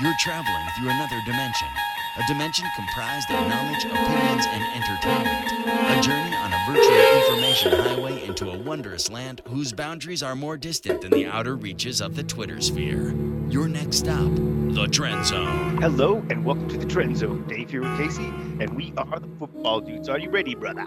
You're traveling through another dimension. A dimension comprised of knowledge, opinions, and entertainment. A journey on a virtual information highway into a wondrous land whose boundaries are more distant than the outer reaches of the Twitter sphere. Your next stop, the Trend Zone. Hello and welcome to the Trend Zone. Dave here with Casey, and we are the football dudes. Are you ready, brother?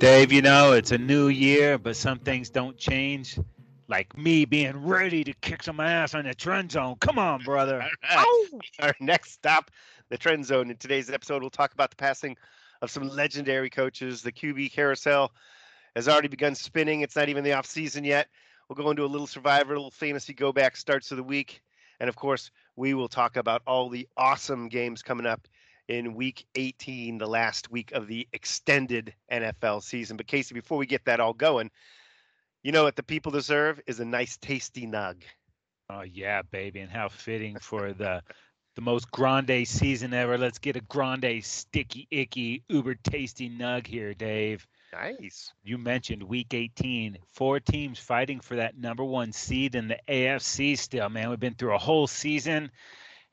Dave, you know, it's a new year, but some things don't change. Like me being ready to kick some ass on the trend zone. Come on, brother. Right. Our next stop, the Trend Zone. In today's episode, we'll talk about the passing of some legendary coaches. The QB carousel has already begun spinning. It's not even the off season yet. We'll go into a little survivor, a little fantasy go back starts of the week. And of course, we will talk about all the awesome games coming up in week 18, the last week of the extended NFL season. But Casey, before we get that all going, you know what the people deserve is a nice tasty nug. Oh yeah, baby, and how fitting for the the most grande season ever. Let's get a grande sticky icky uber tasty nug here, Dave. Nice. You mentioned week 18, four teams fighting for that number 1 seed in the AFC still, man. We've been through a whole season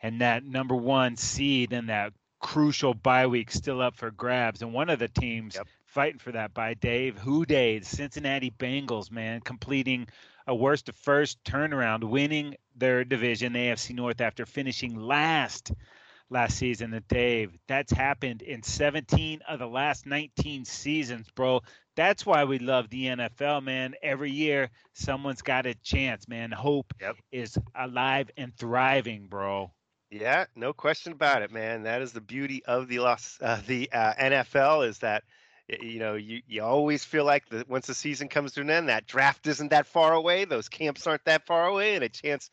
and that number 1 seed and that crucial bye week still up for grabs and one of the teams Yep. Fighting for that by Dave Who Dey, Cincinnati Bengals, man, completing a worst to first turnaround, winning their division, the AFC North, after finishing last last season. And Dave, that's happened in 17 of the last 19 seasons, bro. That's why we love the NFL, man. Every year, someone's got a chance, man. Hope Yep. is alive and thriving, bro. Yeah, no question about it, man. That is the beauty of the Los, uh, the uh, NFL is that you know you, you always feel like that once the season comes to an end, that draft isn't that far away, those camps aren't that far away, and a chance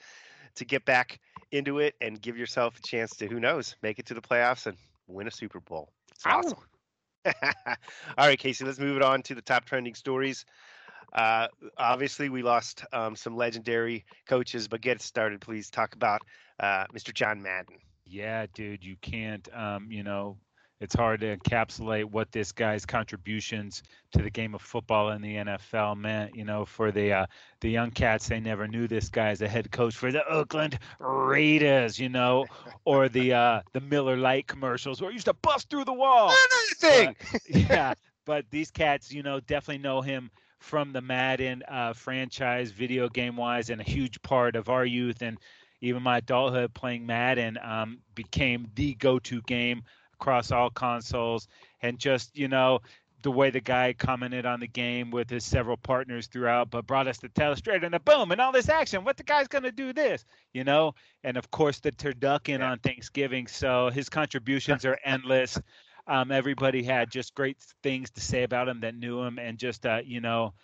to get back into it and give yourself a chance to who knows make it to the playoffs and win a Super Bowl. It's awesome. All right, Casey, let's move it on to the top trending stories. Uh, obviously, we lost um, some legendary coaches, but get started, please. Talk about uh, Mr. John Madden. Yeah, dude, you can't. Um, you know, it's hard to encapsulate what this guy's contributions to the game of football in the NFL meant. You know, for the uh, the young cats, they never knew this guy as a head coach for the Oakland Raiders. You know, or the uh, the Miller Lite commercials where he used to bust through the wall. Thing. yeah, but these cats, you know, definitely know him from the Madden uh, franchise, video game wise, and a huge part of our youth and even my adulthood playing Madden um, became the go-to game across all consoles, and just you know the way the guy commented on the game with his several partners throughout, but brought us the telestrate and the boom and all this action. What the guy's gonna do this, you know? And of course the turducken Yeah. on Thanksgiving. So his contributions are endless. Um, everybody had just great things to say about him that knew him, and just uh, you know,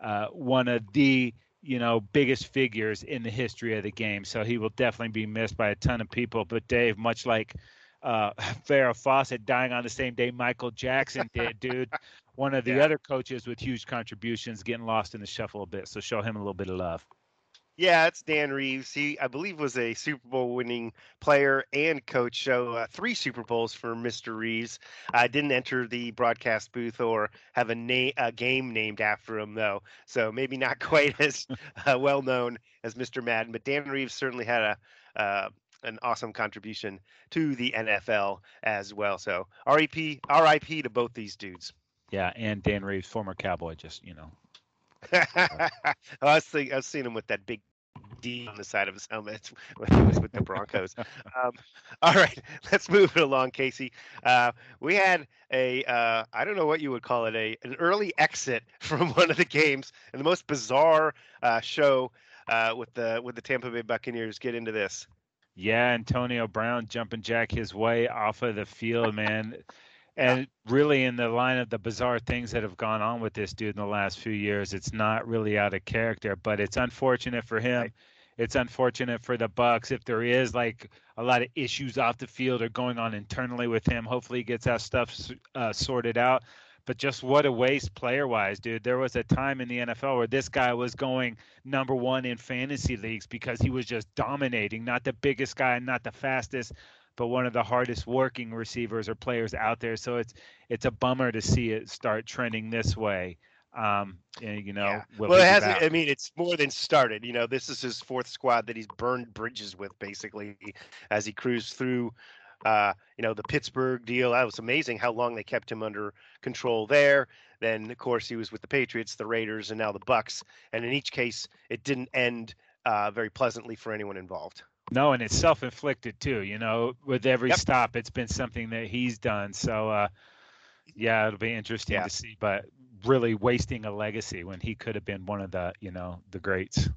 uh, one of the you know biggest figures in the history of the game. So he will definitely be missed by a ton of people. But Dave, much like uh, Farrah Fawcett dying on the same day Michael Jackson did, dude, one of the Yeah. other coaches with huge contributions getting lost in the shuffle a bit. So show him a little bit of love. Yeah, it's Dan Reeves. He, I believe, was a Super Bowl winning player and coach. So uh, three Super Bowls for Mr. Reeves. I didn't enter the broadcast booth or have a name, a game named after him, though. So maybe not quite as uh, well known as Mr. Madden. But Dan Reeves certainly had a uh, an awesome contribution to the NFL as well. So RIP, RIP to both these dudes. Yeah, and Dan Reeves, former Cowboy, just you know. I was thinking, I was seeing him with that big D on the side of his helmet when he was with the Broncos. um, all right, let's move it along, Casey. Uh, we had a uh, I don't know what you would call it a an early exit from one of the games and the most bizarre uh, show uh, with the with the Tampa Bay Buccaneers. Get into this. Yeah, Antonio Brown jumping jack his way off of the field, man. And really, in the line of the bizarre things that have gone on with this dude in the last few years, it's not really out of character. But it's unfortunate for him. Right. It's unfortunate for the Bucks if there is like a lot of issues off the field or going on internally with him. Hopefully, he gets that stuff uh, sorted out. But just what a waste player wise, dude. There was a time in the NFL where this guy was going number one in fantasy leagues because he was just dominating. Not the biggest guy, not the fastest, but one of the hardest working receivers or players out there. So it's it's a bummer to see it start trending this way. Um, and, you know, Yeah. well, it hasn't. I mean, it's more than started. You know, this is his fourth squad that he's burned bridges with, basically, as he cruised through. Uh, you know, the Pittsburgh deal. That was amazing how long they kept him under control there. Then, of course, he was with the Patriots, the Raiders, and now the Bucks. And in each case, it didn't end uh, very pleasantly for anyone involved. No, and it's self-inflicted too. You know, with every Yep. stop, it's been something that he's done. So, uh, yeah, it'll be interesting Yeah. to see. But really wasting a legacy when he could have been one of the, you know, the greats.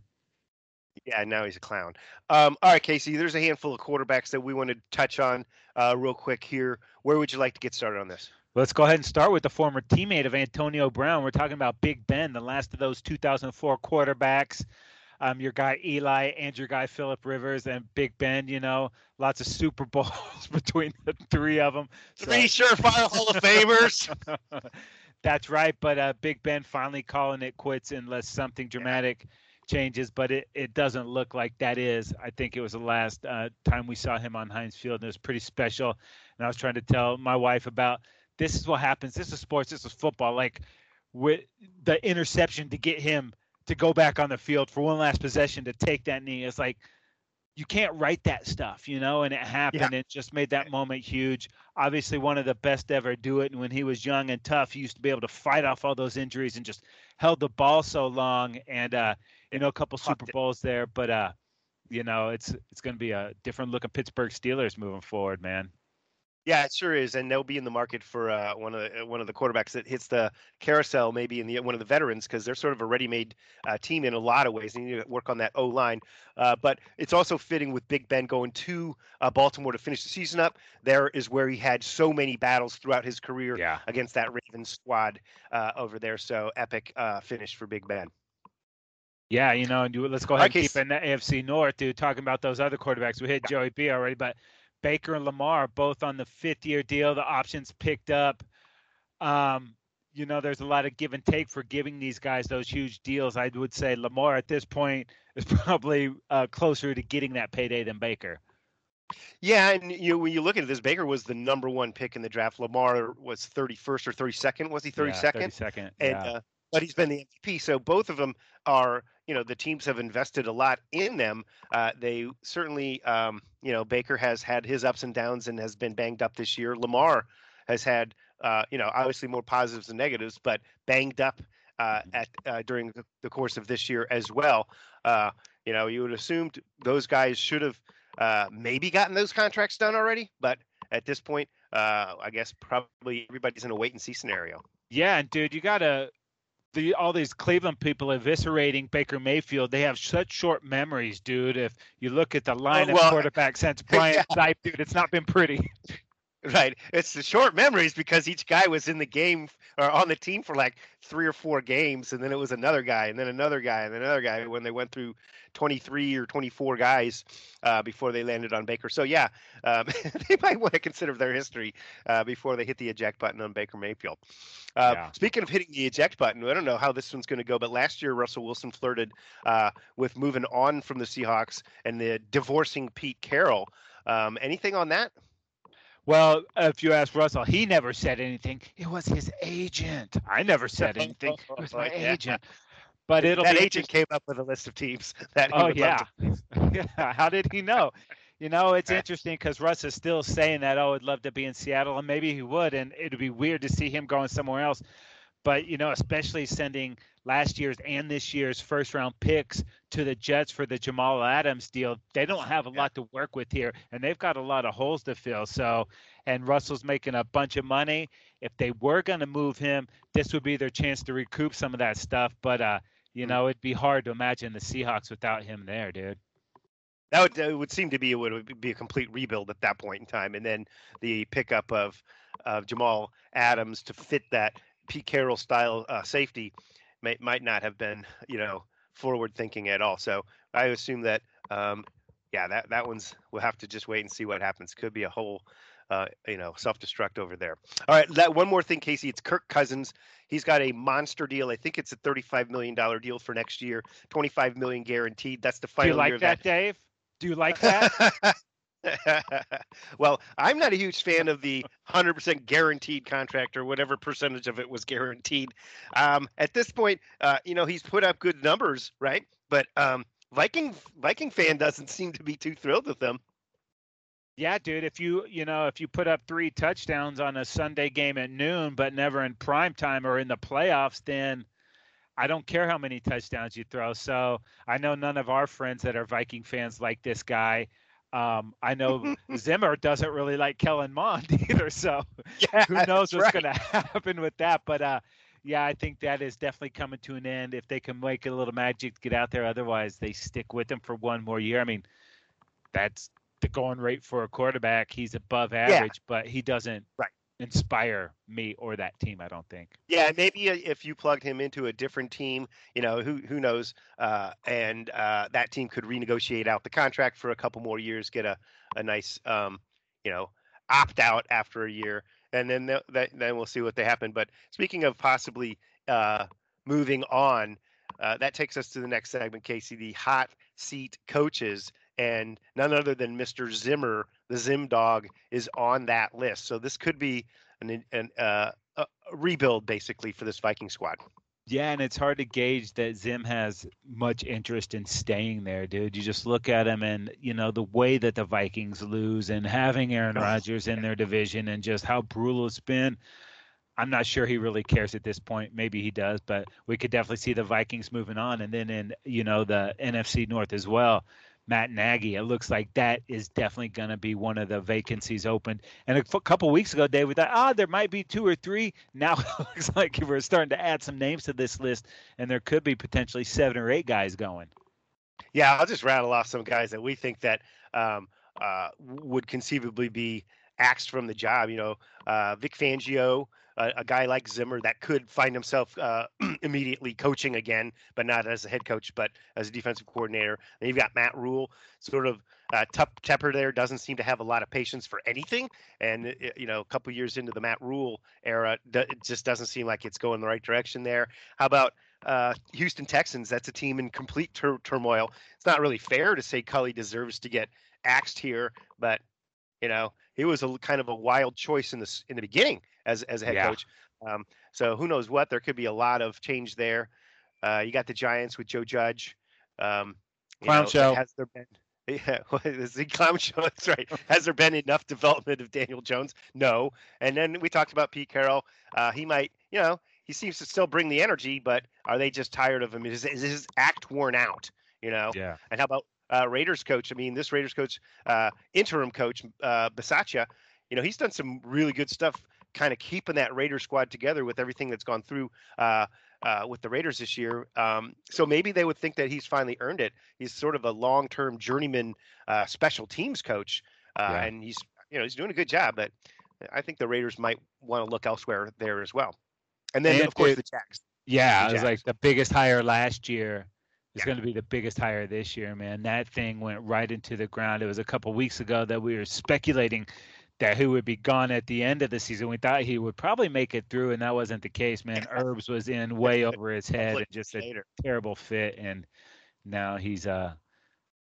Yeah, now he's a clown. Um, all right, Casey, there's a handful of quarterbacks that we want to touch on uh, real quick here. Where would you like to get started on this? Let's go ahead and start with the former teammate of Antonio Brown. We're talking about Big Ben, the last of those 2004 quarterbacks. Um, your guy Eli, and your guy Philip Rivers, and Big Ben. You know, lots of Super Bowls between the three of them. Three surefire Hall of Famers. That's right. But uh, Big Ben finally calling it quits unless something dramatic changes. But it, it doesn't look like that is. I think it was the last uh, time we saw him on Heinz Field, and it was pretty special. And I was trying to tell my wife about this is what happens. This is sports. This is football. Like with the interception to get him to go back on the field for one last possession to take that knee. It's like you can't write that stuff, you know, and it happened. It just made that moment huge. Obviously, one of the best ever do it. And when he was young and tough, he used to be able to fight off all those injuries and just held the ball so long. And uh, you know, a couple Super. Bowls there, but uh, you know, it's it's going to be a different look of Pittsburgh Steelers moving forward, man. Yeah, it sure is, and they'll be in the market for uh, one of the, one of the quarterbacks that hits the carousel, maybe in the one of the veterans, because they're sort of a ready-made uh, team in a lot of ways. They need to work on that O line, uh, but it's also fitting with Big Ben going to uh, Baltimore to finish the season up. There is where he had so many battles throughout his career Yeah. against that Ravens squad uh, over there. So epic uh, finish for Big Ben. Yeah, you know, and do, let's go ahead and keep in the AFC North, dude. Talking about those other quarterbacks, we hit Joey B already, but Baker and Lamar both on the fifth-year deal. The options picked up. Um, you know, there's a lot of give and take for giving these guys those huge deals. I would say Lamar at this point is probably uh, closer to getting that payday than Baker. Yeah, and you when you look at this, Baker was the number one pick in the draft. Lamar was 31st or 32nd. Was he 32nd? Yeah, 32nd. and yeah. uh, but he's been the MVP. So both of them are, you know, the teams have invested a lot in them. Uh, they certainly, um, you know, Baker has had his ups and downs and has been banged up this year. Lamar has had, uh, you know, obviously more positives than negatives, but banged up uh, at uh, during the, the course of this year as well. Uh, you know, you would assumed those guys should have uh, maybe gotten those contracts done already, but at this point, uh, I guess probably everybody's in a wait and see scenario. Yeah, and dude, you gotta the all these Cleveland people eviscerating Baker Mayfield. They have such short memories, dude. If you look at the oh, line well, of quarterback since Brian yeah. Sipe, dude, it's not been pretty. Right. It's the short memories because each guy was in the game or on the team for like three or four games, and then it was another guy, and then another guy, and then another guy when they went through 23 or 24 guys uh, before they landed on Baker. So, yeah, um, they might want to consider their history uh, before they hit the eject button on Baker Mayfield. Uh, Yeah. Speaking of hitting the eject button, I don't know how this one's going to go, but last year Russell Wilson flirted uh, with moving on from the Seahawks and the divorcing Pete Carroll. Um, anything on that? Well, if you ask Russell, he never said anything. It was his agent. I never said anything. It was my Yeah. agent. But it'll that agent came up with a list of teams that he Oh yeah, yeah. How did he know? You know, it's interesting because Russ is still saying that. Oh, I'd love to be in Seattle, and maybe he would, and it'd be weird to see him going somewhere else. But you know, especially sending last year's and this year's first round picks to the Jets for the Jamal Adams deal, they don't have a Yeah. lot to work with here, and they've got a lot of holes to fill. So, and Russell's making a bunch of money. If they were going to move him, this would be their chance to recoup some of that stuff. But uh, you Mm. know, it'd be hard to imagine the Seahawks without him there, dude. that would, it would seem to be it would be a complete rebuild at that point in time, and then the pickup of of Jamal Adams to fit that Pete Carroll style uh, safety may, might not have been you know forward thinking at all. So I assume that um, yeah that that one's we'll have to just wait and see what happens. Could be a whole uh, you know self destruct over there. All right, that one more thing, Casey. It's Kirk Cousins. He's got a monster deal. I think it's a thirty-five million dollar deal for next year. Twenty-five million guaranteed. That's the final. Do you like year of that, Dave? Do you like that? well, I'm not a huge fan of the 100% guaranteed contract or whatever percentage of it was guaranteed. Um, at this point, uh, you know, he's put up good numbers, right? But um, Viking Viking fan doesn't seem to be too thrilled with them. Yeah, dude. If you you know if you put up three touchdowns on a Sunday game at noon, but never in prime time or in the playoffs, then I don't care how many touchdowns you throw. So I know none of our friends that are Viking fans like this guy. Um, I know Zimmer doesn't really like Kellen Mond either. So yeah, who knows what's right. going to happen with that? But uh, yeah, I think that is definitely coming to an end. If they can make a little magic to get out there, otherwise they stick with him for one more year. I mean, that's the going rate for a quarterback. He's above average, yeah. but he doesn't right. Inspire me or that team. I don't think. Yeah, maybe if you plugged him into a different team, you know, who who knows, uh, and uh, that team could renegotiate out the contract for a couple more years, get a a nice, um, you know, opt out after a year, and then that then we'll see what they happen. But speaking of possibly uh, moving on. Uh, that takes us to the next segment, Casey. The hot seat coaches and none other than Mr. Zimmer, the Zim dog, is on that list. So this could be an, an uh, a rebuild basically for this Viking squad. Yeah, and it's hard to gauge that Zim has much interest in staying there, dude. You just look at him and, you know, the way that the Vikings lose and having Aaron Rodgers in their division and just how brutal it's been. I'm not sure he really cares at this point. Maybe he does, but we could definitely see the Vikings moving on. And then in, you know, the NFC North as well. Matt Nagy. It looks like that is definitely going to be one of the vacancies opened. And a f- couple weeks ago, Dave, we thought, ah, there might be two or three. Now it looks like we're starting to add some names to this list, and there could be potentially seven or eight guys going. Yeah, I'll just rattle off some guys that we think that um, uh, would conceivably be axed from the job. You know, uh, Vic Fangio, a, a, guy like Zimmer that could find himself uh, immediately coaching again, but not as a head coach, but as a defensive coordinator. And you've got Matt Rhule, sort of uh, tough Tepper there doesn't seem to have a lot of patience for anything. And, uh, you know, a couple years into the Matt Rhule era, it just doesn't seem like it's going the right direction there. How about uh, Houston Texans? That's a team in complete tur- turmoil. It's not really fair to say Culley deserves to get axed here, but, you know, it was a kind of a wild choice in the in the beginning as as a head yeah. coach. Um, so who knows what? There could be a lot of change there. Uh, you got the Giants with Joe Judge. Um, clown know, show. Has there been? Yeah, is the clown show? That's right. Has there been enough development of Daniel Jones? No. And then we talked about Pete Carroll. Uh, he might, you know, he seems to still bring the energy, but are they just tired of him? Is, is his act worn out? You know. Yeah. And how about uh, Raiders coach? I mean, this Raiders coach, uh, interim coach uh, Bisaccia, you know, he's done some really good stuff kind of keeping that Raider squad together with everything that's gone through uh, uh, with the Raiders this year. Um, so maybe they would think that he's finally earned it. He's sort of a long-term journeyman uh, special teams coach, uh, yeah. and he's you know he's doing a good job. But I think the Raiders might want to look elsewhere there as well. And then and of course it, the Jags. Yeah, the it was like the biggest hire last year. It's yeah. going to be the biggest hire this year, man. That thing went right into the ground. It was a couple weeks ago that we were speculating that who would be gone at the end of the season. We thought he would probably make it through, and that wasn't the case, man. Herbs was in way over his head and just a terrible fit. And now he's uh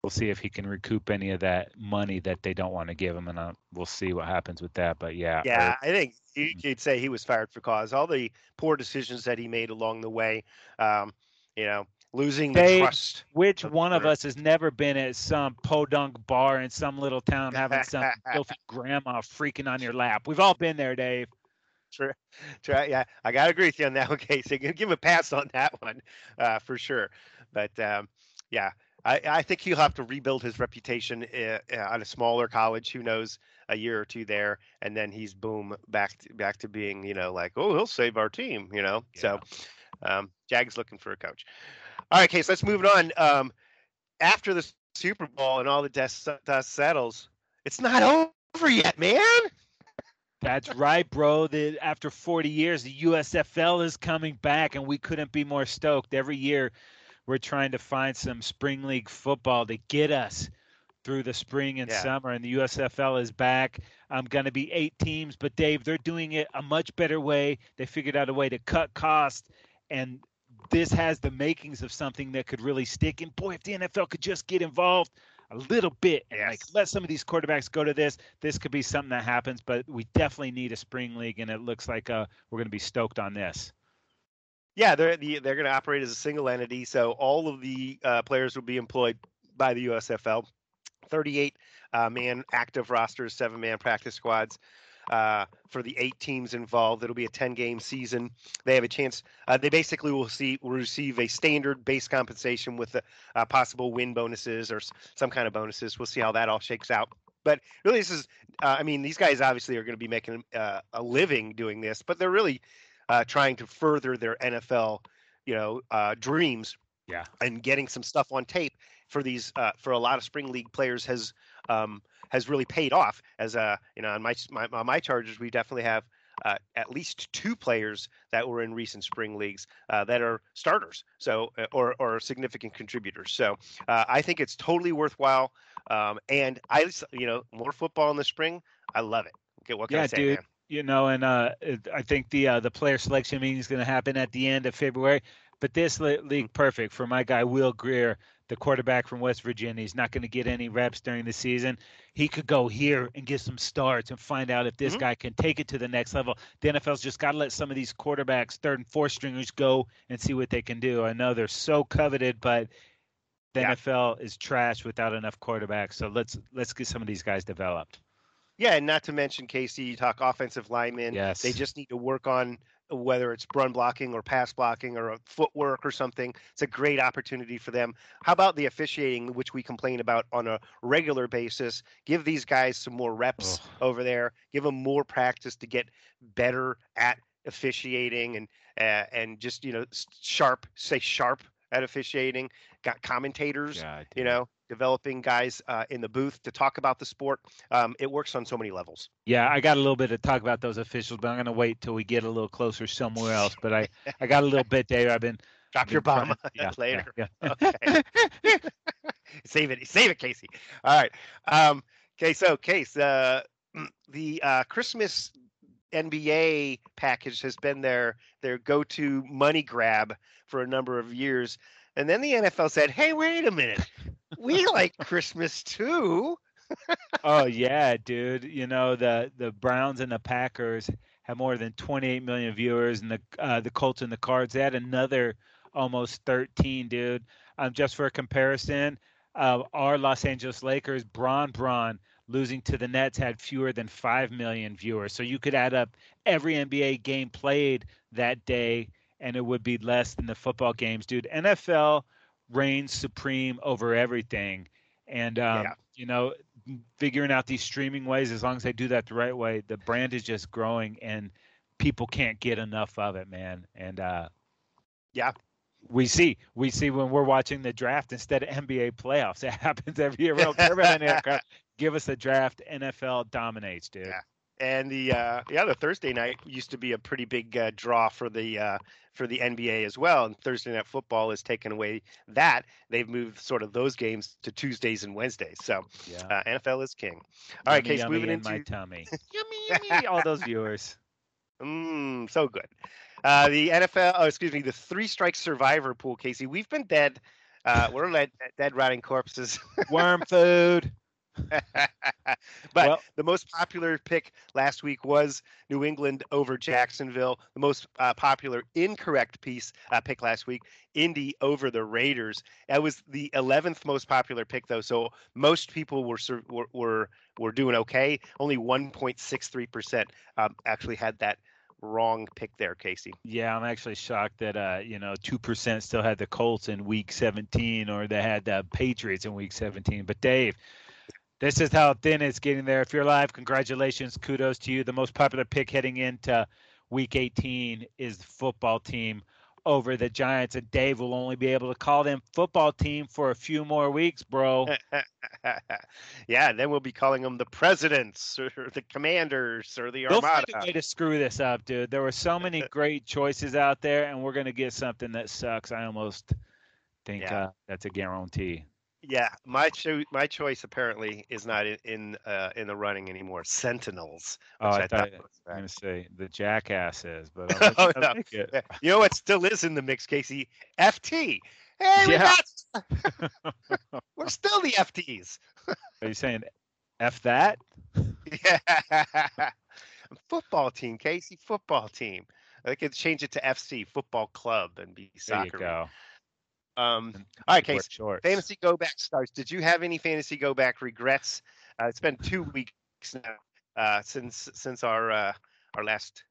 we'll see if he can recoup any of that money that they don't want to give him, and uh, we'll see what happens with that. But yeah, yeah, I think you could say he was fired for cause. All the poor decisions that he made along the way, um, you know, losing the trust. Which of one of us has never been at some podunk bar in some little town having some filthy grandma freaking on your lap? We've all been there, Dave. True, True. Yeah, I gotta agree with you on that one, Casey. Give him a pass on that one, uh, for sure. But um, yeah, I, I, think he'll have to rebuild his reputation uh, uh, on a smaller college. Who knows? A year or two there, and then he's boom back to, back to being, you know, like, oh, he'll save our team, you know. Yeah. So, um, Jag's looking for a coach. All right, Case, let's move on. Um, after the Super Bowl and all the dust, dust settles, it's not over yet, man. That's right, bro. The, after 40 years, the USFL is coming back, and we couldn't be more stoked. Every year, we're trying to find some spring league football to get us through the spring and yeah. summer, and the USFL is back. I'm going to be eight teams, but Dave, they're doing it a much better way. They figured out a way to cut costs and this has the makings of something that could really stick. And boy, if the NFL could just get involved, a little bit and like let some of these quarterbacks go to this. This could be something that happens, but we definitely need a spring league, and it looks like uh, we're going to be stoked on this. Yeah, they're the, they're going to operate as a single entity, so all of the uh, players will be employed by the USFL. 38 uh, man active rosters, seven man practice squads. Uh, for the eight teams involved, it'll be a 10 game season. They have a chance. Uh, they basically will see will receive a standard base compensation with the, uh, possible win bonuses or s- some kind of bonuses. We'll see how that all shakes out. But really, this is. Uh, I mean, these guys obviously are going to be making uh, a living doing this, but they're really uh, trying to further their NFL, you know, uh, dreams. Yeah. And getting some stuff on tape for these uh, for a lot of spring league players has um, has really paid off. As uh, you know, on my my, on my Chargers, we definitely have. Uh, at least two players that were in recent spring leagues uh, that are starters, so uh, or or significant contributors. So uh, I think it's totally worthwhile. Um, and I, you know, more football in the spring. I love it. Okay, what can I Yeah, say, dude. man? you know, and uh, I think the uh, the player selection meeting is going to happen at the end of February. But this league perfect for my guy Will Greer, the quarterback from West Virginia. He's not going to get any reps during the season. He could go here and get some starts and find out if this Mhm. guy can take it to the next level. The NFL's just got to let some of these quarterbacks, third and fourth stringers, go and see what they can do. I know they're so coveted, but the Yeah. NFL is trash without enough quarterbacks. So let's let's get some of these guys developed. Yeah, and not to mention Casey, you talk offensive linemen. Yes. They just need to work on whether it's run blocking or pass blocking or footwork or something. It's a great opportunity for them. How about the officiating, which we complain about on a regular basis? Give these guys some more reps Ugh. over there. Give them more practice to get better at officiating and uh, and just you know sharp, say sharp at officiating. Got commentators God, you know, developing guys uh, in the booth to talk about the sport. Um, it works on so many levels. Yeah, I got a little bit to talk about those officials, but I'm going to wait till we get a little closer somewhere else. But I, I got a little bit there. I've been Drop I've your been bomb yeah, later. Yeah, Okay. save it, save it, Casey. All right. Um, okay, so Case, uh, the uh, Christmas NBA package has been their their go-to money grab for a number of years, and then the NFL said, "Hey, wait a minute, we like Christmas too." oh yeah, dude. You know the the Browns and the Packers have more than 28 million viewers, and the uh, the Colts and the Cards they had another almost 13, dude. Um, just for a comparison, uh, our Los Angeles Lakers, Bron Bron, losing to the Nets had fewer than five million viewers. So you could add up every NBA game played that day, and it would be less than the football games, dude. NFL reigns supreme over everything, and um, Yeah. you know figuring out these streaming ways as long as they do that the right way the brand is just growing and people can't get enough of it man and uh Yeah. we see we see when we're watching the draft instead of nba playoffs it happens every year we don't care about any of that crap. give us a draft nfl dominates dude Yeah. And the uh, yeah, the Thursday night used to be a pretty big uh, draw for the uh, for the NBA as well. And Thursday night football has taken away that. They've moved sort of those games to Tuesdays and Wednesdays. So yeah uh, NFL is king. All right, Yummy, Case, yummy moving in my tummy yummy yummy all those viewers mm, so good. Uh, the NFL, oh, excuse me, the three strike survivor pool, Casey. We've been dead. Uh, we're dead, dead rotting corpses. worm food but Well- the most popular pick last week was New England over Jacksonville. The most uh, popular incorrect piece uh, pick last week, Indy over the Raiders. That was the 11th most popular pick, though. So most people were were were, were doing okay. Only 1.63 percent um, actually had that wrong pick there, Casey. Yeah, I'm actually shocked that uh, you know, two percent still had the Colts in Week 17, or they had the Patriots in Week 17. But Dave, this is how thin it's getting there. If you're live, congratulations, kudos to you. The most popular pick heading into Week 18 is the football team over the Giants, and Dave will only be able to call them football team for a few more weeks, bro. yeah, then we'll be calling them the presidents or the commanders or the They'll armada. find a way to screw this up, dude. There were so many great choices out there, and we're gonna get something that sucks. I almost think Yeah. uh, that's a guarantee. Yeah, my cho- my choice apparently is not in in, uh, in the running anymore. Sentinels. Oh, which I thought was I was gonna say the jackasses, but Oh, no. Yeah, You know what still is in the mix, Casey? FT. Hey, we Yeah. got. We're still the FTs. Are you saying f that? Yeah. football team, Casey. Football team. I could change it to FC, Football Club, and be There you soccer. go. Um, all right, Wear Casey. Fantasy go back starts. Did you have any fantasy go back regrets? Uh, it's been two weeks now uh, since since our uh, our last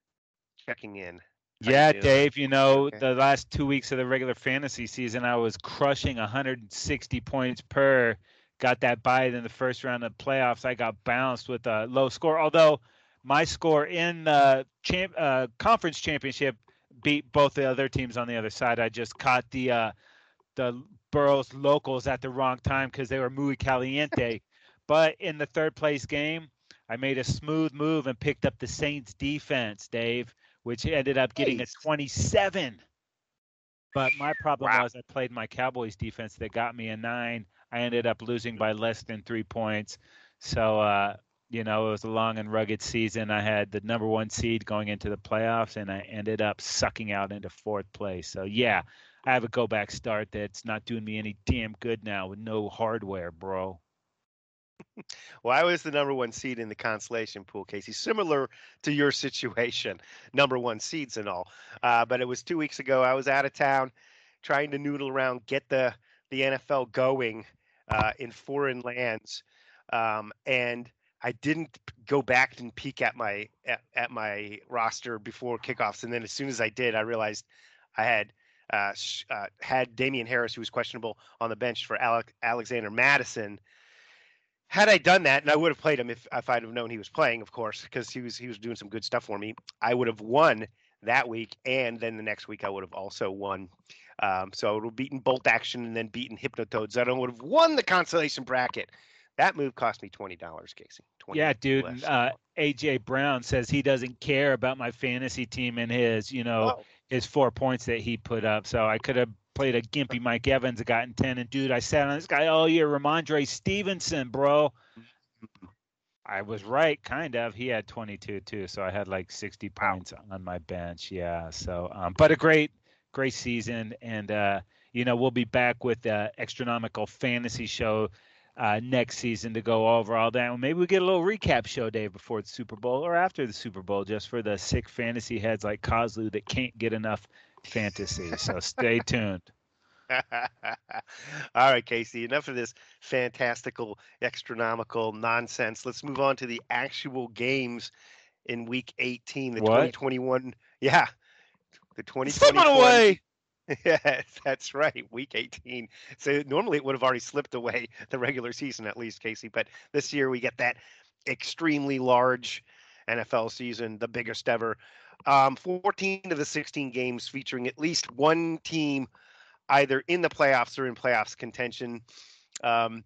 checking in. Yeah. Dave, you know, Okay. the last two weeks of the regular fantasy season, I was crushing 160 points per. Got that bye in the first round of playoffs. I got bounced with a low score, although my score in the champ, uh, conference championship beat both the other teams on the other side. I just caught the uh, the Burrows locals at the wrong time because they were muy caliente. but in the third place game, I made a smooth move and picked up the Saints defense, Dave which ended up getting a 27. But my problem Wow. was I played my Cowboys defense that got me a nine. I ended up losing by less than three points. So, uh, you know, it was a long and rugged season. I had the number one seed going into the playoffs, and I ended up sucking out into fourth place. So, yeah, I have a go back start that's not doing me any damn good now with no hardware, bro. Well, I was the number one seed in the consolation pool, Casey, similar to your situation, number one seeds and all. Uh, but it was two weeks ago. I was out of town, trying to noodle around, get the the NFL going uh, in foreign lands, um, and I didn't go back and peek at my at, at my roster before kickoffs. And then as soon as I did, I realized I had. Uh, uh, had Damien Harris, who was questionable, on the bench for Alec- Alexander Mattison, had I done that, and I would have played him if, if I'd have known he was playing, of course, because he was he was doing some good stuff for me. I would have won that week, and then the next week I would have also won. Um, so I would have beaten Bolt Action and then beaten Hypnotoads. I would have won the consolation bracket. That move cost me twenty dollars, Casey. 20 Yeah, dude. Uh, AJ Brown says he doesn't care about my fantasy team and his, you know, Oh, his four points that he put up. So I could have played a gimpy Mike Evans and gotten 10. And dude, I sat on this guy all year, Rhamondre Stevenson, bro. I was right, kind of. He had 22 too. So I had like 60 points on my bench. Yeah. So, um, but a great, great season. And, uh, you know, we'll be back with the Astronomical Fantasy Show uh, next season to go over all that. Maybe we get a little recap show, Dave, before the Super Bowl or after the Super Bowl, just for the sick fantasy heads like Kozlu that can't get enough fantasy. So stay tuned. All right, Casey, enough of this fantastical, astronomical nonsense. Let's move on to the actual games in week 18, the What? 2021. Yeah. The 2021. Slipping away. Yes, that's right. Week 18. So normally it would have already slipped away the regular season, at least, Casey. But this year we get that extremely large NFL season, the biggest ever. Um, 14 of the 16 games featuring at least one team either in the playoffs or in playoffs contention. Um,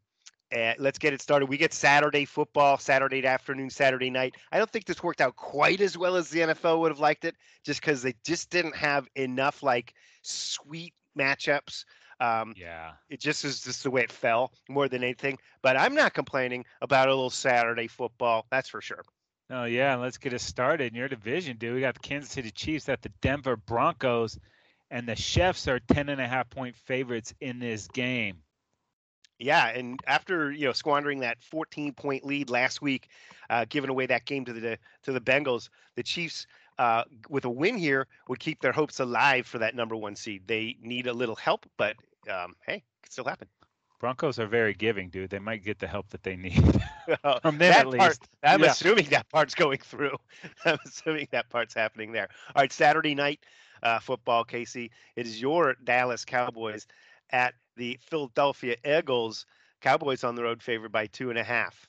and let's get it started. We get Saturday football, Saturday afternoon, Saturday night. I don't think this worked out quite as well as the NFL would have liked it, just because they just didn't have enough like sweet matchups. Um, Yeah. it just is just the way it fell more than anything. But I'm not complaining about a little Saturday football. That's for sure. Oh yeah, let's get us started in your division, dude. We got the Kansas City Chiefs at the Denver Broncos, and the Chefs are ten and a half point favorites in this game. Yeah, and after you know squandering that 14 point lead last week, uh, giving away that game to the to the Bengals, the Chiefs uh, with a win here would keep their hopes alive for that number one seed. They need a little help, but um, hey, it could still happen. Broncos are very giving, dude. They might get the help that they need from them that at part. I'm Yeah. assuming that part's going through. I'm assuming that part's happening there. All right, Saturday night uh, football, Casey. It is your Dallas Cowboys at the Philadelphia Eagles. Cowboys on the road favored by two and a half.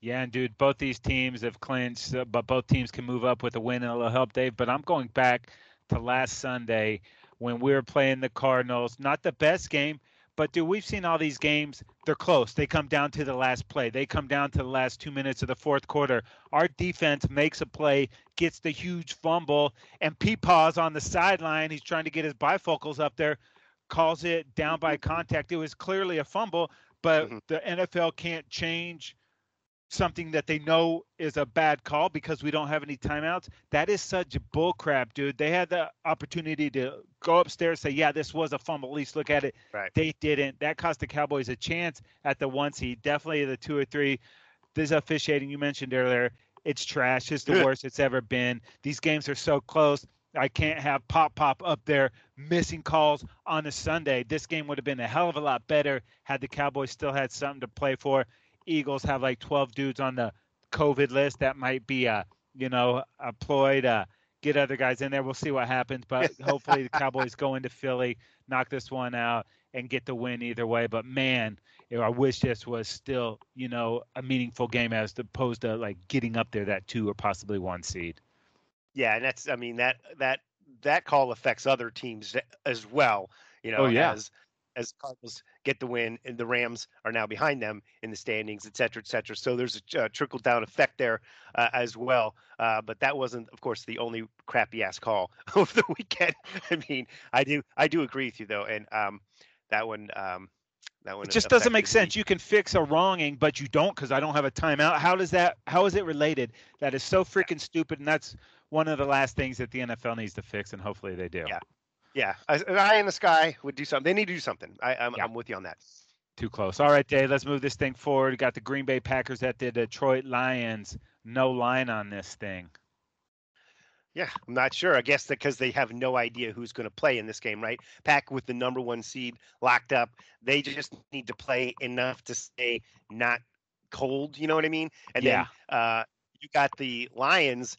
Yeah, and dude, both these teams have clinched, uh, but both teams can move up with a win and a little help, Dave. But I'm going back to last Sunday when we were playing the Cardinals. Not the best game, but dude, we've seen all these games. They're close. They come down to the last play. They come down to the last two minutes of the fourth quarter. Our defense makes a play, gets the huge fumble, and Peepaw's on the sideline. He's trying to get his bifocals up there, calls it down by contact. It was clearly a fumble, but Mhm. the NFL can't change something that they know is a bad call because we don't have any timeouts. That is such bullcrap, dude. They had the opportunity to go upstairs, say, "Yeah, this was a fumble. At least look at it." Right. They didn't. That cost the Cowboys a chance at the one seed. Definitely the two or three. This officiating you mentioned earlier, it's trash. It's the worst it's ever been. These games are so close. I can't have Pop Pop up there missing calls on a Sunday. This game would have been a hell of a lot better had the Cowboys still had something to play for. Eagles have like 12 dudes on the COVID list. That might be a, you know, a ploy to get other guys in there. We'll see what happens, but hopefully the Cowboys go into Philly, knock this one out, and get the win either way. But man, I wish this was still, you know, a meaningful game as opposed to like getting up there that two or possibly one seed. Yeah, and that's I mean that that that call affects other teams as well. You know, oh, yeah. as as Cardinals get the win and the Rams are now behind them in the standings, et cetera, et cetera. So there's a, trickle down effect there uh, as well. Uh, but that wasn't, of course, the only crappy ass call of the weekend. I mean, I do I do agree with you though, and um, that one. Um, that one it just doesn't make sense. Me. You can fix a wronging, but you don't because I don't have a timeout. How does that? How is it related? That is so freaking stupid, and that's one of the last things that the NFL needs to fix, and hopefully they do. Yeah, yeah. An eye in the sky would do something. They need to do something. I, am yeah. I'm with you on that. Too close. All right, Dave. Let's move this thing forward. We got the Green Bay Packers at the Detroit Lions. No line on this thing. Yeah, I'm not sure. I guess because they have no idea who's going to play in this game, right? Pack with the number one seed locked up. They just need to play enough to stay not cold. You know what I mean? And yeah. then uh, you got the Lions.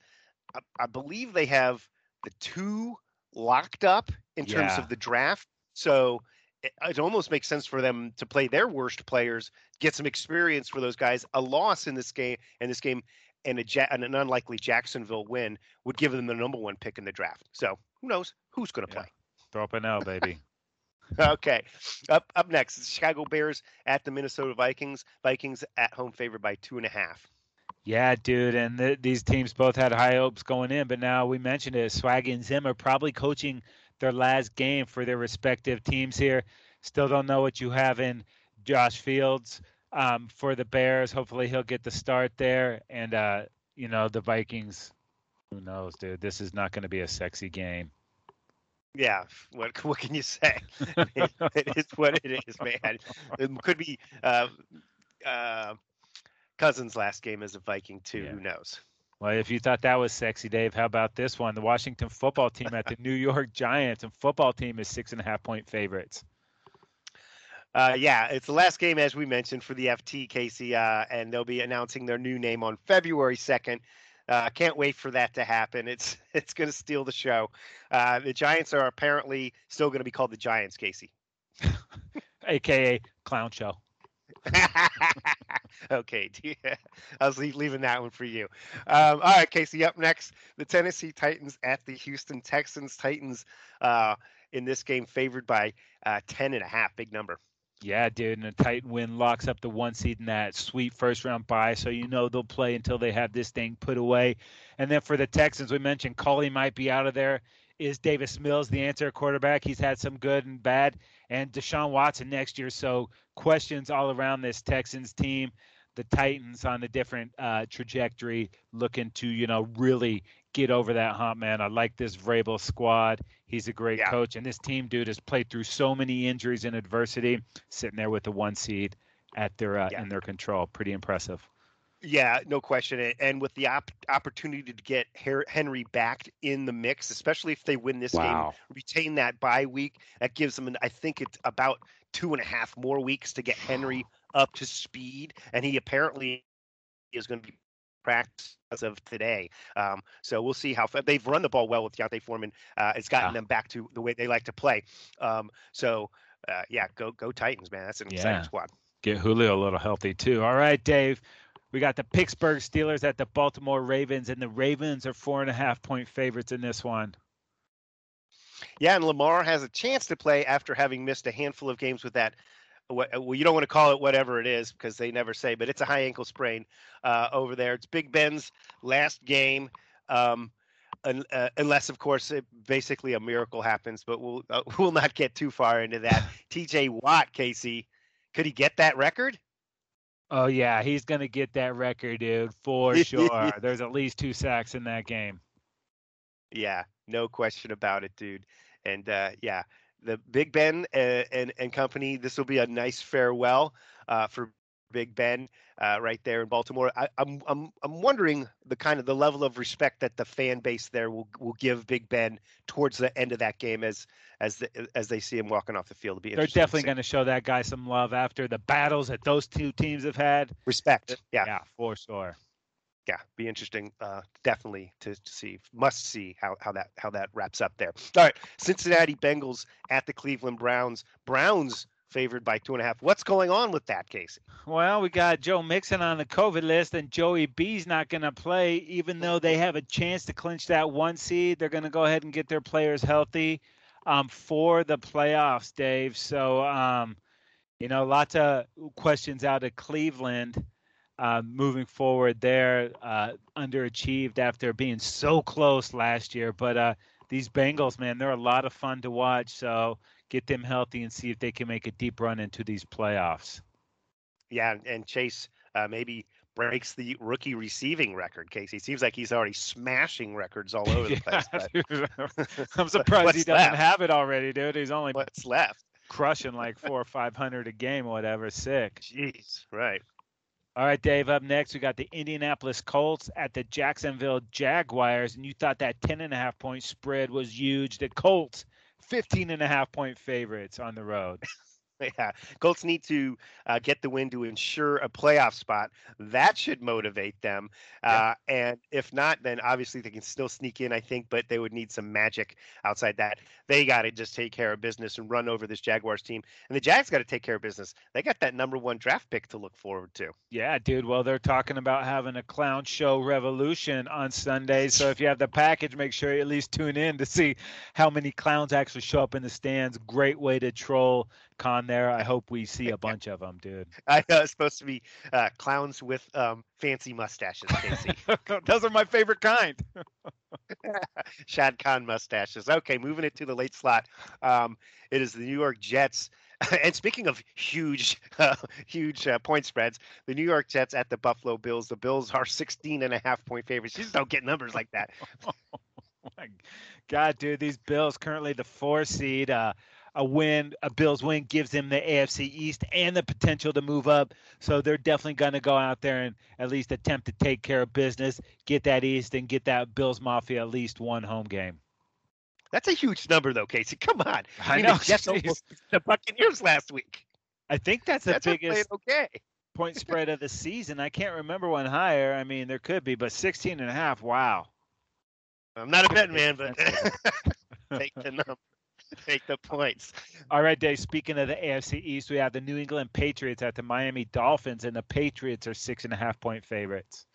I, I, believe they have the two locked up in terms yeah. of the draft. So it, it, almost makes sense for them to play their worst players, get some experience for those guys. A loss in this game in this game and, a, and an unlikely Jacksonville win would give them the number one pick in the draft. So who knows who's going to yeah. play? Throw up an L, baby. okay. Up up next, the Chicago Bears at the Minnesota Vikings. Vikings at home favored by two and a half. Yeah, dude, and the, these teams both had high hopes going in, but now we mentioned it. Swaggy and Zimmer probably coaching their last game for their respective teams here. Still don't know what you have in Josh Fields um, for the Bears. Hopefully he'll get the start there. And uh, you know the Vikings. Who knows, dude? This is not going to be a sexy game. Yeah, what what can you say? it is what it is, man. It could be uh, uh, Cousins' last game as a Viking too. Yeah. Who knows? Well, if you thought that was sexy, Dave, how about this one? The Washington football team at the New York Giants, and football team is six and a half point favorites. Uh, yeah, it's the last game, as we mentioned, for the FT, Casey, uh, and they'll be announcing their new name on February 2nd. Uh, can't wait for that to happen. It's it's going to steal the show. Uh, the Giants are apparently still going to be called the Giants, Casey, aka Clown Show. okay, I was leaving that one for you. Um, all right, Casey. Up next, the Tennessee Titans at the Houston Texans. Titans uh, in this game favored by uh, ten and a half, big number. Yeah, dude, and a Titan win locks up the one seed in that sweet first round bye. So you know they'll play until they have this thing put away. And then for the Texans, we mentioned Culley might be out of there. Is Davis Mills the answer quarterback? He's had some good and bad. And Deshaun Watson next year. So questions all around this Texans team. The Titans on a different uh, trajectory, looking to you know really get over that hump, man. I like this Vrabel squad. He's a great yeah. coach, and this team, dude, has played through so many injuries and adversity, sitting there with the one seed at their uh, yeah. in their control. Pretty impressive. Yeah, no question. And with the op- opportunity to get Henry back in the mix, especially if they win this wow. game, retain that bye week, that gives them, an, I think it's about two and a half more weeks to get Henry up to speed. And he apparently is going to be practice as of today. Um, so we'll see how they've run the ball well with D'Onta Foreman. Uh, it's gotten yeah. them back to the way they like to play. Um, so uh, yeah, go go Titans, man. That's an yeah. exciting squad. Get Julio a little healthy too. All right, Dave. We got the Pittsburgh Steelers at the Baltimore Ravens, and the Ravens are four and a half point favorites in this one. Yeah, and Lamar has a chance to play after having missed a handful of games with that well, you don't want to call it whatever it is because they never say, but it's a high ankle sprain uh, over there. It's Big Ben's last game, um, uh, unless of course it, basically a miracle happens. But we'll uh, we'll not get too far into that. T.J. Watt, Casey, could he get that record? Oh yeah, he's gonna get that record, dude, for sure. There's at least two sacks in that game. Yeah, no question about it, dude. And uh, yeah, the Big Ben and, and, and company. This will be a nice farewell uh, for Big Ben uh, right there in Baltimore. I, am I'm, I'm I'm wondering the kind of the level of respect that the fan base there will will give Big Ben towards the end of that game as as the, as they see him walking off the field. Be They're definitely going to show that guy some love after the battles that those two teams have had. Respect, yeah, yeah, for sure. Yeah, be interesting, uh, definitely to, to see. Must see how, how that how that wraps up there. All right, Cincinnati Bengals at the Cleveland Browns. Browns favored by two and a half. What's going on with that, Casey? Well, we got Joe Mixon on the COVID list, and Joey B's not going to play, even though they have a chance to clinch that one seed. They're going to go ahead and get their players healthy um, for the playoffs, Dave. So, um, you know, lots of questions out of Cleveland. Uh, moving forward, there uh, underachieved after being so close last year. But uh, these Bengals, man, they're a lot of fun to watch. So get them healthy and see if they can make a deep run into these playoffs. Yeah, and Chase uh, maybe breaks the rookie receiving record. Casey seems like he's already smashing records all over the place. I'm surprised he doesn't left? have it already, dude. He's only what's left crushing like four or five hundred a game whatever. Sick. Jeez, right. All right, Dave. Up next, we got the Indianapolis Colts at the Jacksonville Jaguars, and you thought that ten and a half point spread was huge. The Colts 15 and a half point favorites on the road. Yeah, Colts need to uh, get the win to ensure a playoff spot. That should motivate them. Uh, And if not, then obviously they can still sneak in, I think, but they would need some magic outside that. They got to just take care of business and run over this Jaguars team. And the Jags got to take care of business. They got that number one draft pick to look forward to. Yeah, dude. Well, they're talking about having a clown show revolution on Sunday. So if you have the package, make sure you at least tune in to see how many clowns actually show up in the stands. Great way to troll con there. I hope we see a bunch of them, dude. I know it's supposed to be uh, clowns with um, fancy mustaches, Casey. Those are my favorite kind. Shad Khan mustaches. Okay, moving it to the late slot. Um, it is the New York Jets. and speaking of huge, uh, huge uh, point spreads, the New York Jets at the Buffalo Bills. The Bills are 16 and a half point favorites. You just don't get numbers like that. oh God, dude, these Bills currently the four seed. Uh, a win, a Bills win, gives them the AFC East and the potential to move up. So they're definitely going to go out there and at least attempt to take care of business, get that East, and get that Bills Mafia at least one home game. That's a huge number, though, Casey. Come on. I, I mean, know. Jets the Buccaneers last week. I think that's the that's biggest okay. point spread of the season. I can't remember one higher. I mean, there could be, but 16 and a half. Wow. I'm not a betting man, but take the number. Take the points. All right, Dave. Speaking of the AFC East, we have the New England Patriots at the Miami Dolphins, and the Patriots are six and a half point favorites.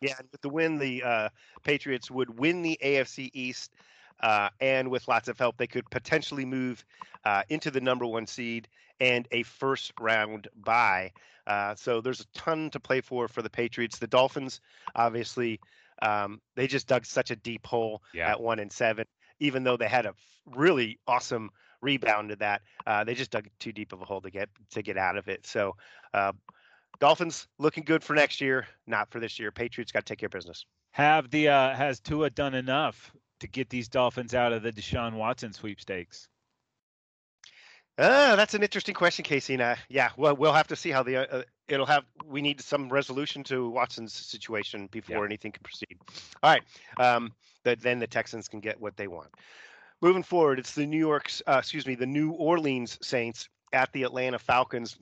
Yeah, and with the win, the uh, Patriots would win the AFC East, uh, and with lots of help, they could potentially move uh, into the number one seed and a first round bye. Uh, so there's a ton to play for for the Patriots. The Dolphins, obviously, um, they just dug such a deep hole yeah. at one and seven even though they had a really awesome rebound to that, uh, they just dug too deep of a hole to get to get out of it. So, uh, Dolphins looking good for next year, not for this year. Patriots got to take care of business. Have the uh, has Tua done enough to get these Dolphins out of the Deshaun Watson sweepstakes? Uh, that's an interesting question, Casey. And uh, yeah, well, we'll have to see how the uh, uh, it'll have. We need some resolution to Watson's situation before yeah. anything can proceed. All right, um, that then the Texans can get what they want. Moving forward, it's the New York's, uh, excuse me, the New Orleans Saints at the Atlanta Falcons.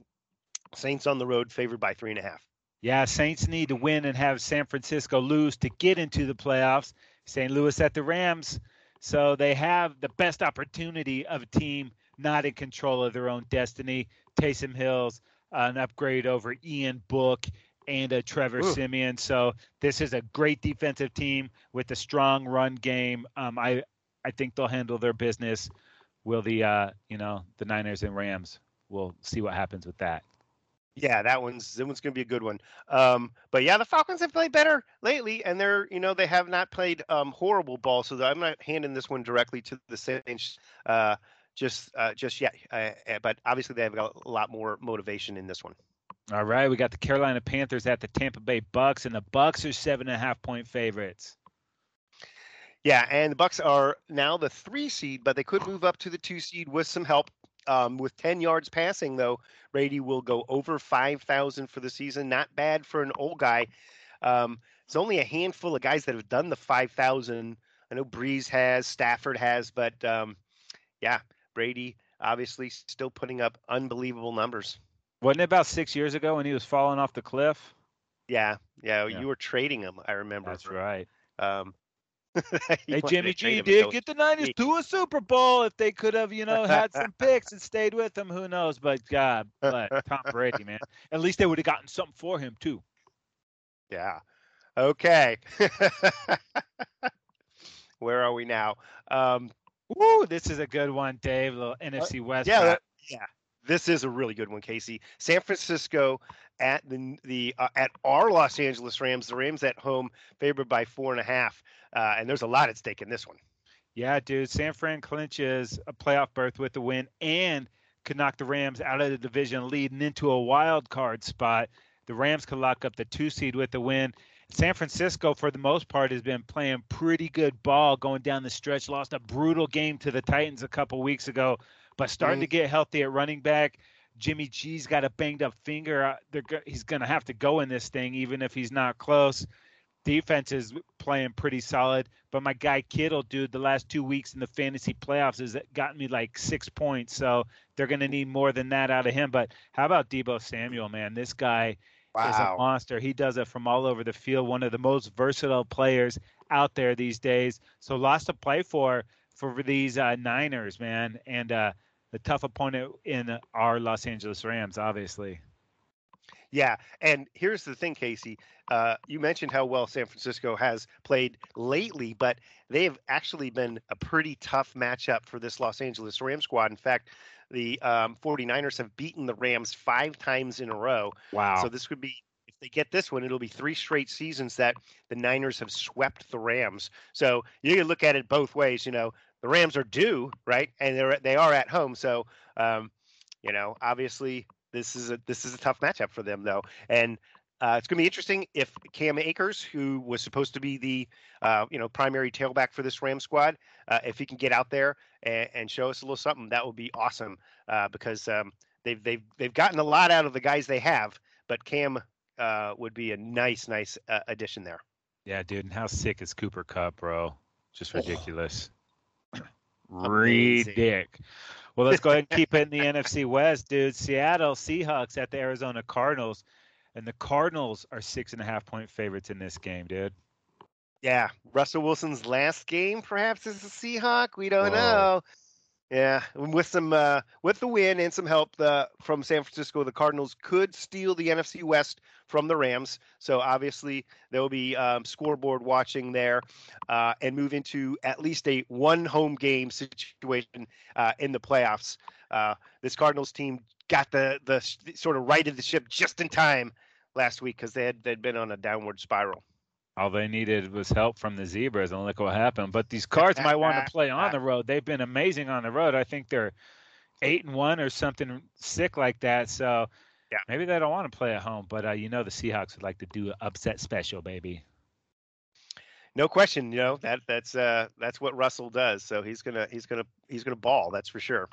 Saints on the road, favored by three and a half. Yeah, Saints need to win and have San Francisco lose to get into the playoffs. St. Louis at the Rams, so they have the best opportunity of a team not in control of their own destiny. Taysom Hill's uh, an upgrade over Ian Book and a Trevor Ooh. Siemian. So this is a great defensive team with a strong run game. Um, I I think they'll handle their business. Will the uh, you know the Niners and Rams? We'll see what happens with that. Yeah, that one's that one's going to be a good one. Um, but yeah, the Falcons have played better lately, and they're you know they have not played um, horrible ball. So I'm not handing this one directly to the Saints. Uh, just uh, just yet. Uh, uh, but obviously, they have got a lot more motivation in this one. All right, we got the Carolina Panthers at the Tampa Bay Bucks, and the Bucks are seven and a half point favorites. Yeah, and the Bucks are now the three seed, but they could move up to the two seed with some help. Um, with 10 yards passing, though, Brady will go over 5,000 for the season. Not bad for an old guy. Um, it's only a handful of guys that have done the 5,000. I know Brees has, Stafford has, but um, yeah, Brady obviously still putting up unbelievable numbers. Wasn't it about six years ago when he was falling off the cliff? Yeah, yeah, yeah. you were trading him. I remember. That's right. Um, hey Jimmy G did get the Niners to a Super Bowl. If they could have, you know, had some picks and stayed with him, who knows? But God, but Tom Brady, man, at least they would have gotten something for him too. Yeah. Okay. Where are we now? Um, Woo, this is a good one, Dave. A little NFC West. Yeah, that, yeah. This is a really good one, Casey. San Francisco at the the uh, at our Los Angeles Rams. The Rams at home, favored by four and a half. Uh, and there's a lot at stake in this one. Yeah, dude. San Fran clinches a playoff berth with the win and could knock the Rams out of the division lead and into a wild card spot. The Rams could lock up the two seed with the win. San Francisco, for the most part, has been playing pretty good ball going down the stretch. Lost a brutal game to the Titans a couple weeks ago, but starting mm-hmm. to get healthy at running back. Jimmy G's got a banged up finger. Uh, he's going to have to go in this thing, even if he's not close defense is playing pretty solid. But my guy Kittle, dude, the last two weeks in the fantasy playoffs has gotten me like six points. So they're going to need more than that out of him. But how about Deebo Samuel, man? This guy wow. is a monster. He does it from all over the field. One of the most versatile players out there these days. So lots to play for for these uh, Niners, man, and uh, the tough opponent in our Los Angeles Rams, obviously. Yeah, and here's the thing, Casey. Uh, you mentioned how well San Francisco has played lately, but they have actually been a pretty tough matchup for this Los Angeles Rams squad. In fact, the um, 49ers have beaten the Rams five times in a row. Wow. So this would be if they get this one, it'll be three straight seasons that the Niners have swept the Rams. So you can look at it both ways. You know, the Rams are due, right, and they're they are at home. So, um, you know, obviously this is a this is a tough matchup for them though, and uh, it's going to be interesting if Cam Akers, who was supposed to be the uh, you know primary tailback for this Ram squad, uh, if he can get out there and, and, show us a little something, that would be awesome uh, because um, they've they've they've gotten a lot out of the guys they have, but Cam uh, would be a nice nice uh, addition there. Yeah, dude, and how sick is Cooper Kupp, bro? Just ridiculous. Ridic. Well, let's go ahead and keep it in the NFC West, dude. Seattle Seahawks at the Arizona Cardinals, and the Cardinals are six and a half point favorites in this game, dude. Yeah, Russell Wilson's last game, perhaps, as a Seahawk. We don't Whoa. know. Yeah, with some uh, with the win and some help the, from San Francisco, the Cardinals could steal the NFC West from the Rams. So obviously there will be um, scoreboard watching there, uh, and move into at least a one home game situation uh, in the playoffs. Uh, this Cardinals team got the the sort of righted the ship just in time last week because they had they'd been on a downward spiral. All they needed was help from the zebras, and look what happened. But these cards might want to play on the road. They've been amazing on the road. I think they're eight and one or something sick like that. So yeah, maybe they don't want to play at home. But uh, you know the Seahawks would like to do an upset special, baby. No question. You know that that's uh, that's what Russell does. So he's gonna he's gonna he's gonna ball. That's for sure.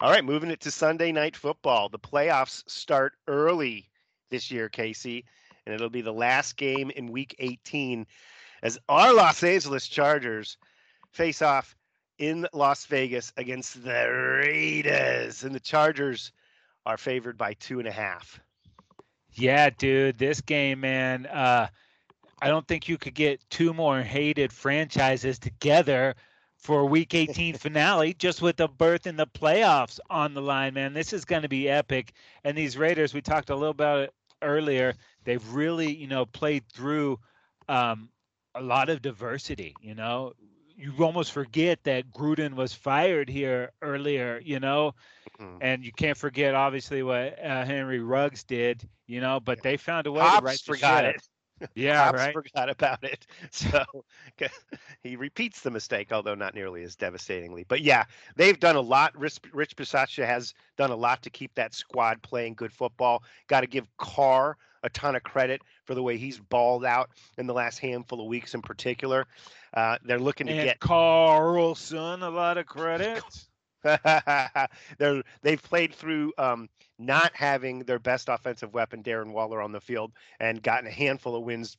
All right, moving it to Sunday night football. The playoffs start early this year, Casey and it'll be the last game in Week 18 as our Los Angeles Chargers face off in Las Vegas against the Raiders, and the Chargers are favored by two and a half. Yeah, dude, this game, man. Uh, I don't think you could get two more hated franchises together for a Week 18 finale, just with the berth in the playoffs on the line, man. This is going to be epic. And these Raiders, we talked a little about it earlier they've really you know played through um, a lot of diversity. You know, you almost forget that Gruden was fired here earlier. You know, mm-hmm. and you can't forget obviously what uh, Henry Ruggs did. You know, but they found a way Pops to right forgot it. Yeah, Pops right. forgot about it. So he repeats the mistake, although not nearly as devastatingly. But yeah, they've done a lot. Rich, Rich Bisaccia has done a lot to keep that squad playing good football. Got to give Carr a ton of credit for the way he's balled out in the last handful of weeks in particular. Uh, they're looking to and get Carlson a lot of credit. they're they've played through um, not having their best offensive weapon, Darren Waller, on the field, and gotten a handful of wins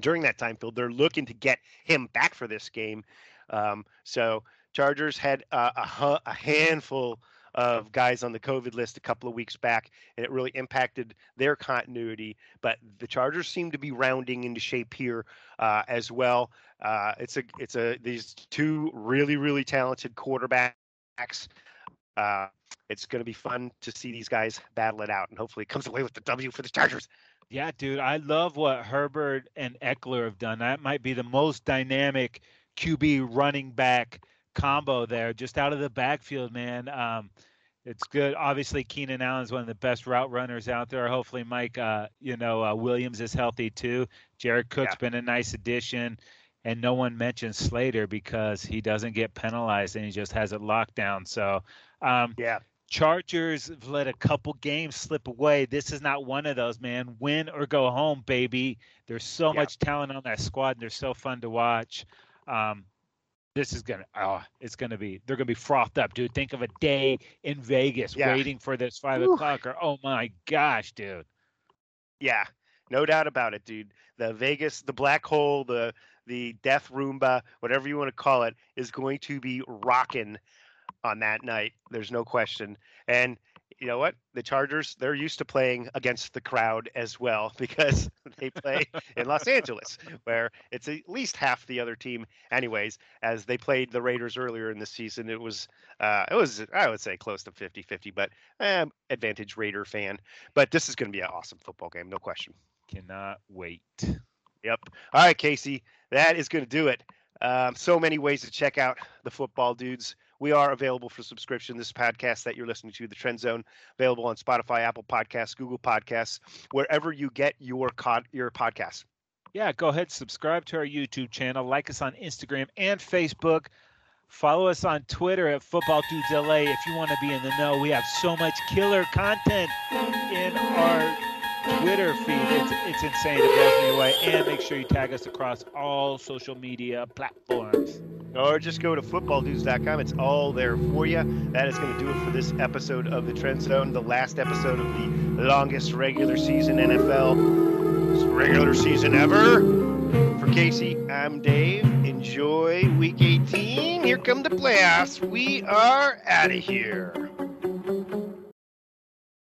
during that time field. They're looking to get him back for this game. Um, so Chargers had uh, a, a handful of guys on the COVID list a couple of weeks back, and it really impacted their continuity. But the Chargers seem to be rounding into shape here uh, as well. Uh, it's a it's a these two really really talented quarterbacks. Uh, it's going to be fun to see these guys battle it out, and hopefully it comes away with the W for the Chargers. Yeah, dude, I love what Herbert and Ekeler have done. That might be the most dynamic QB running back combo there, just out of the backfield, man. Um, it's good. Obviously, Keenan Allen's one of the best route runners out there. Hopefully, Mike, uh, you know, uh, Williams is healthy too. Jared Cook's Yeah. been a nice addition, and no one mentions Slater because he doesn't get penalized and he just has it locked down. So, um, Yeah, Chargers have let a couple games slip away. This is not one of those, man. Win or go home, baby. There's so Yeah. much talent on that squad, and they're so fun to watch. Um, this is gonna, oh, it's gonna be. They're gonna be frothed up, dude. Think of a day in Vegas Yeah. waiting for this five Whew. o'clock. Or oh my gosh, dude. yeah, no doubt about it, dude. The Vegas, the black hole, the the death Roomba, whatever you want to call it, is going to be rocking on that night. There's no question. And you know what? The Chargers, they're used to playing against the crowd as well because they play in Los Angeles, where it's at least half the other team, anyways. As they played the Raiders earlier in the season, it was uh, it was I would say close to 50-50, but um, advantage Raider fan. But this is going to be an awesome football game, no question. Cannot wait. Yep. All right, Casey, that is going to do it. Um, so many ways to check out the football dudes. We are available for subscription. This podcast that you're listening to, the Trend Zone, available on Spotify, Apple Podcasts, Google Podcasts, wherever you get your cod, your podcasts. Yeah, go ahead, subscribe to our YouTube channel, like us on Instagram and Facebook. Follow us on Twitter at Football Dudes LA if you want to be in the know. We have so much killer content in our Twitter feed. It's, it's insane. It blows me away. And make sure you tag us across all social media platforms. Or just go to footballdudes.com. It's all there for you. That is going to do it for this episode of the Trend Zone, the last episode of the longest regular season NFL regular season ever. For Casey, I'm Dave. Enjoy week 18. Here come the playoffs. We are out of here.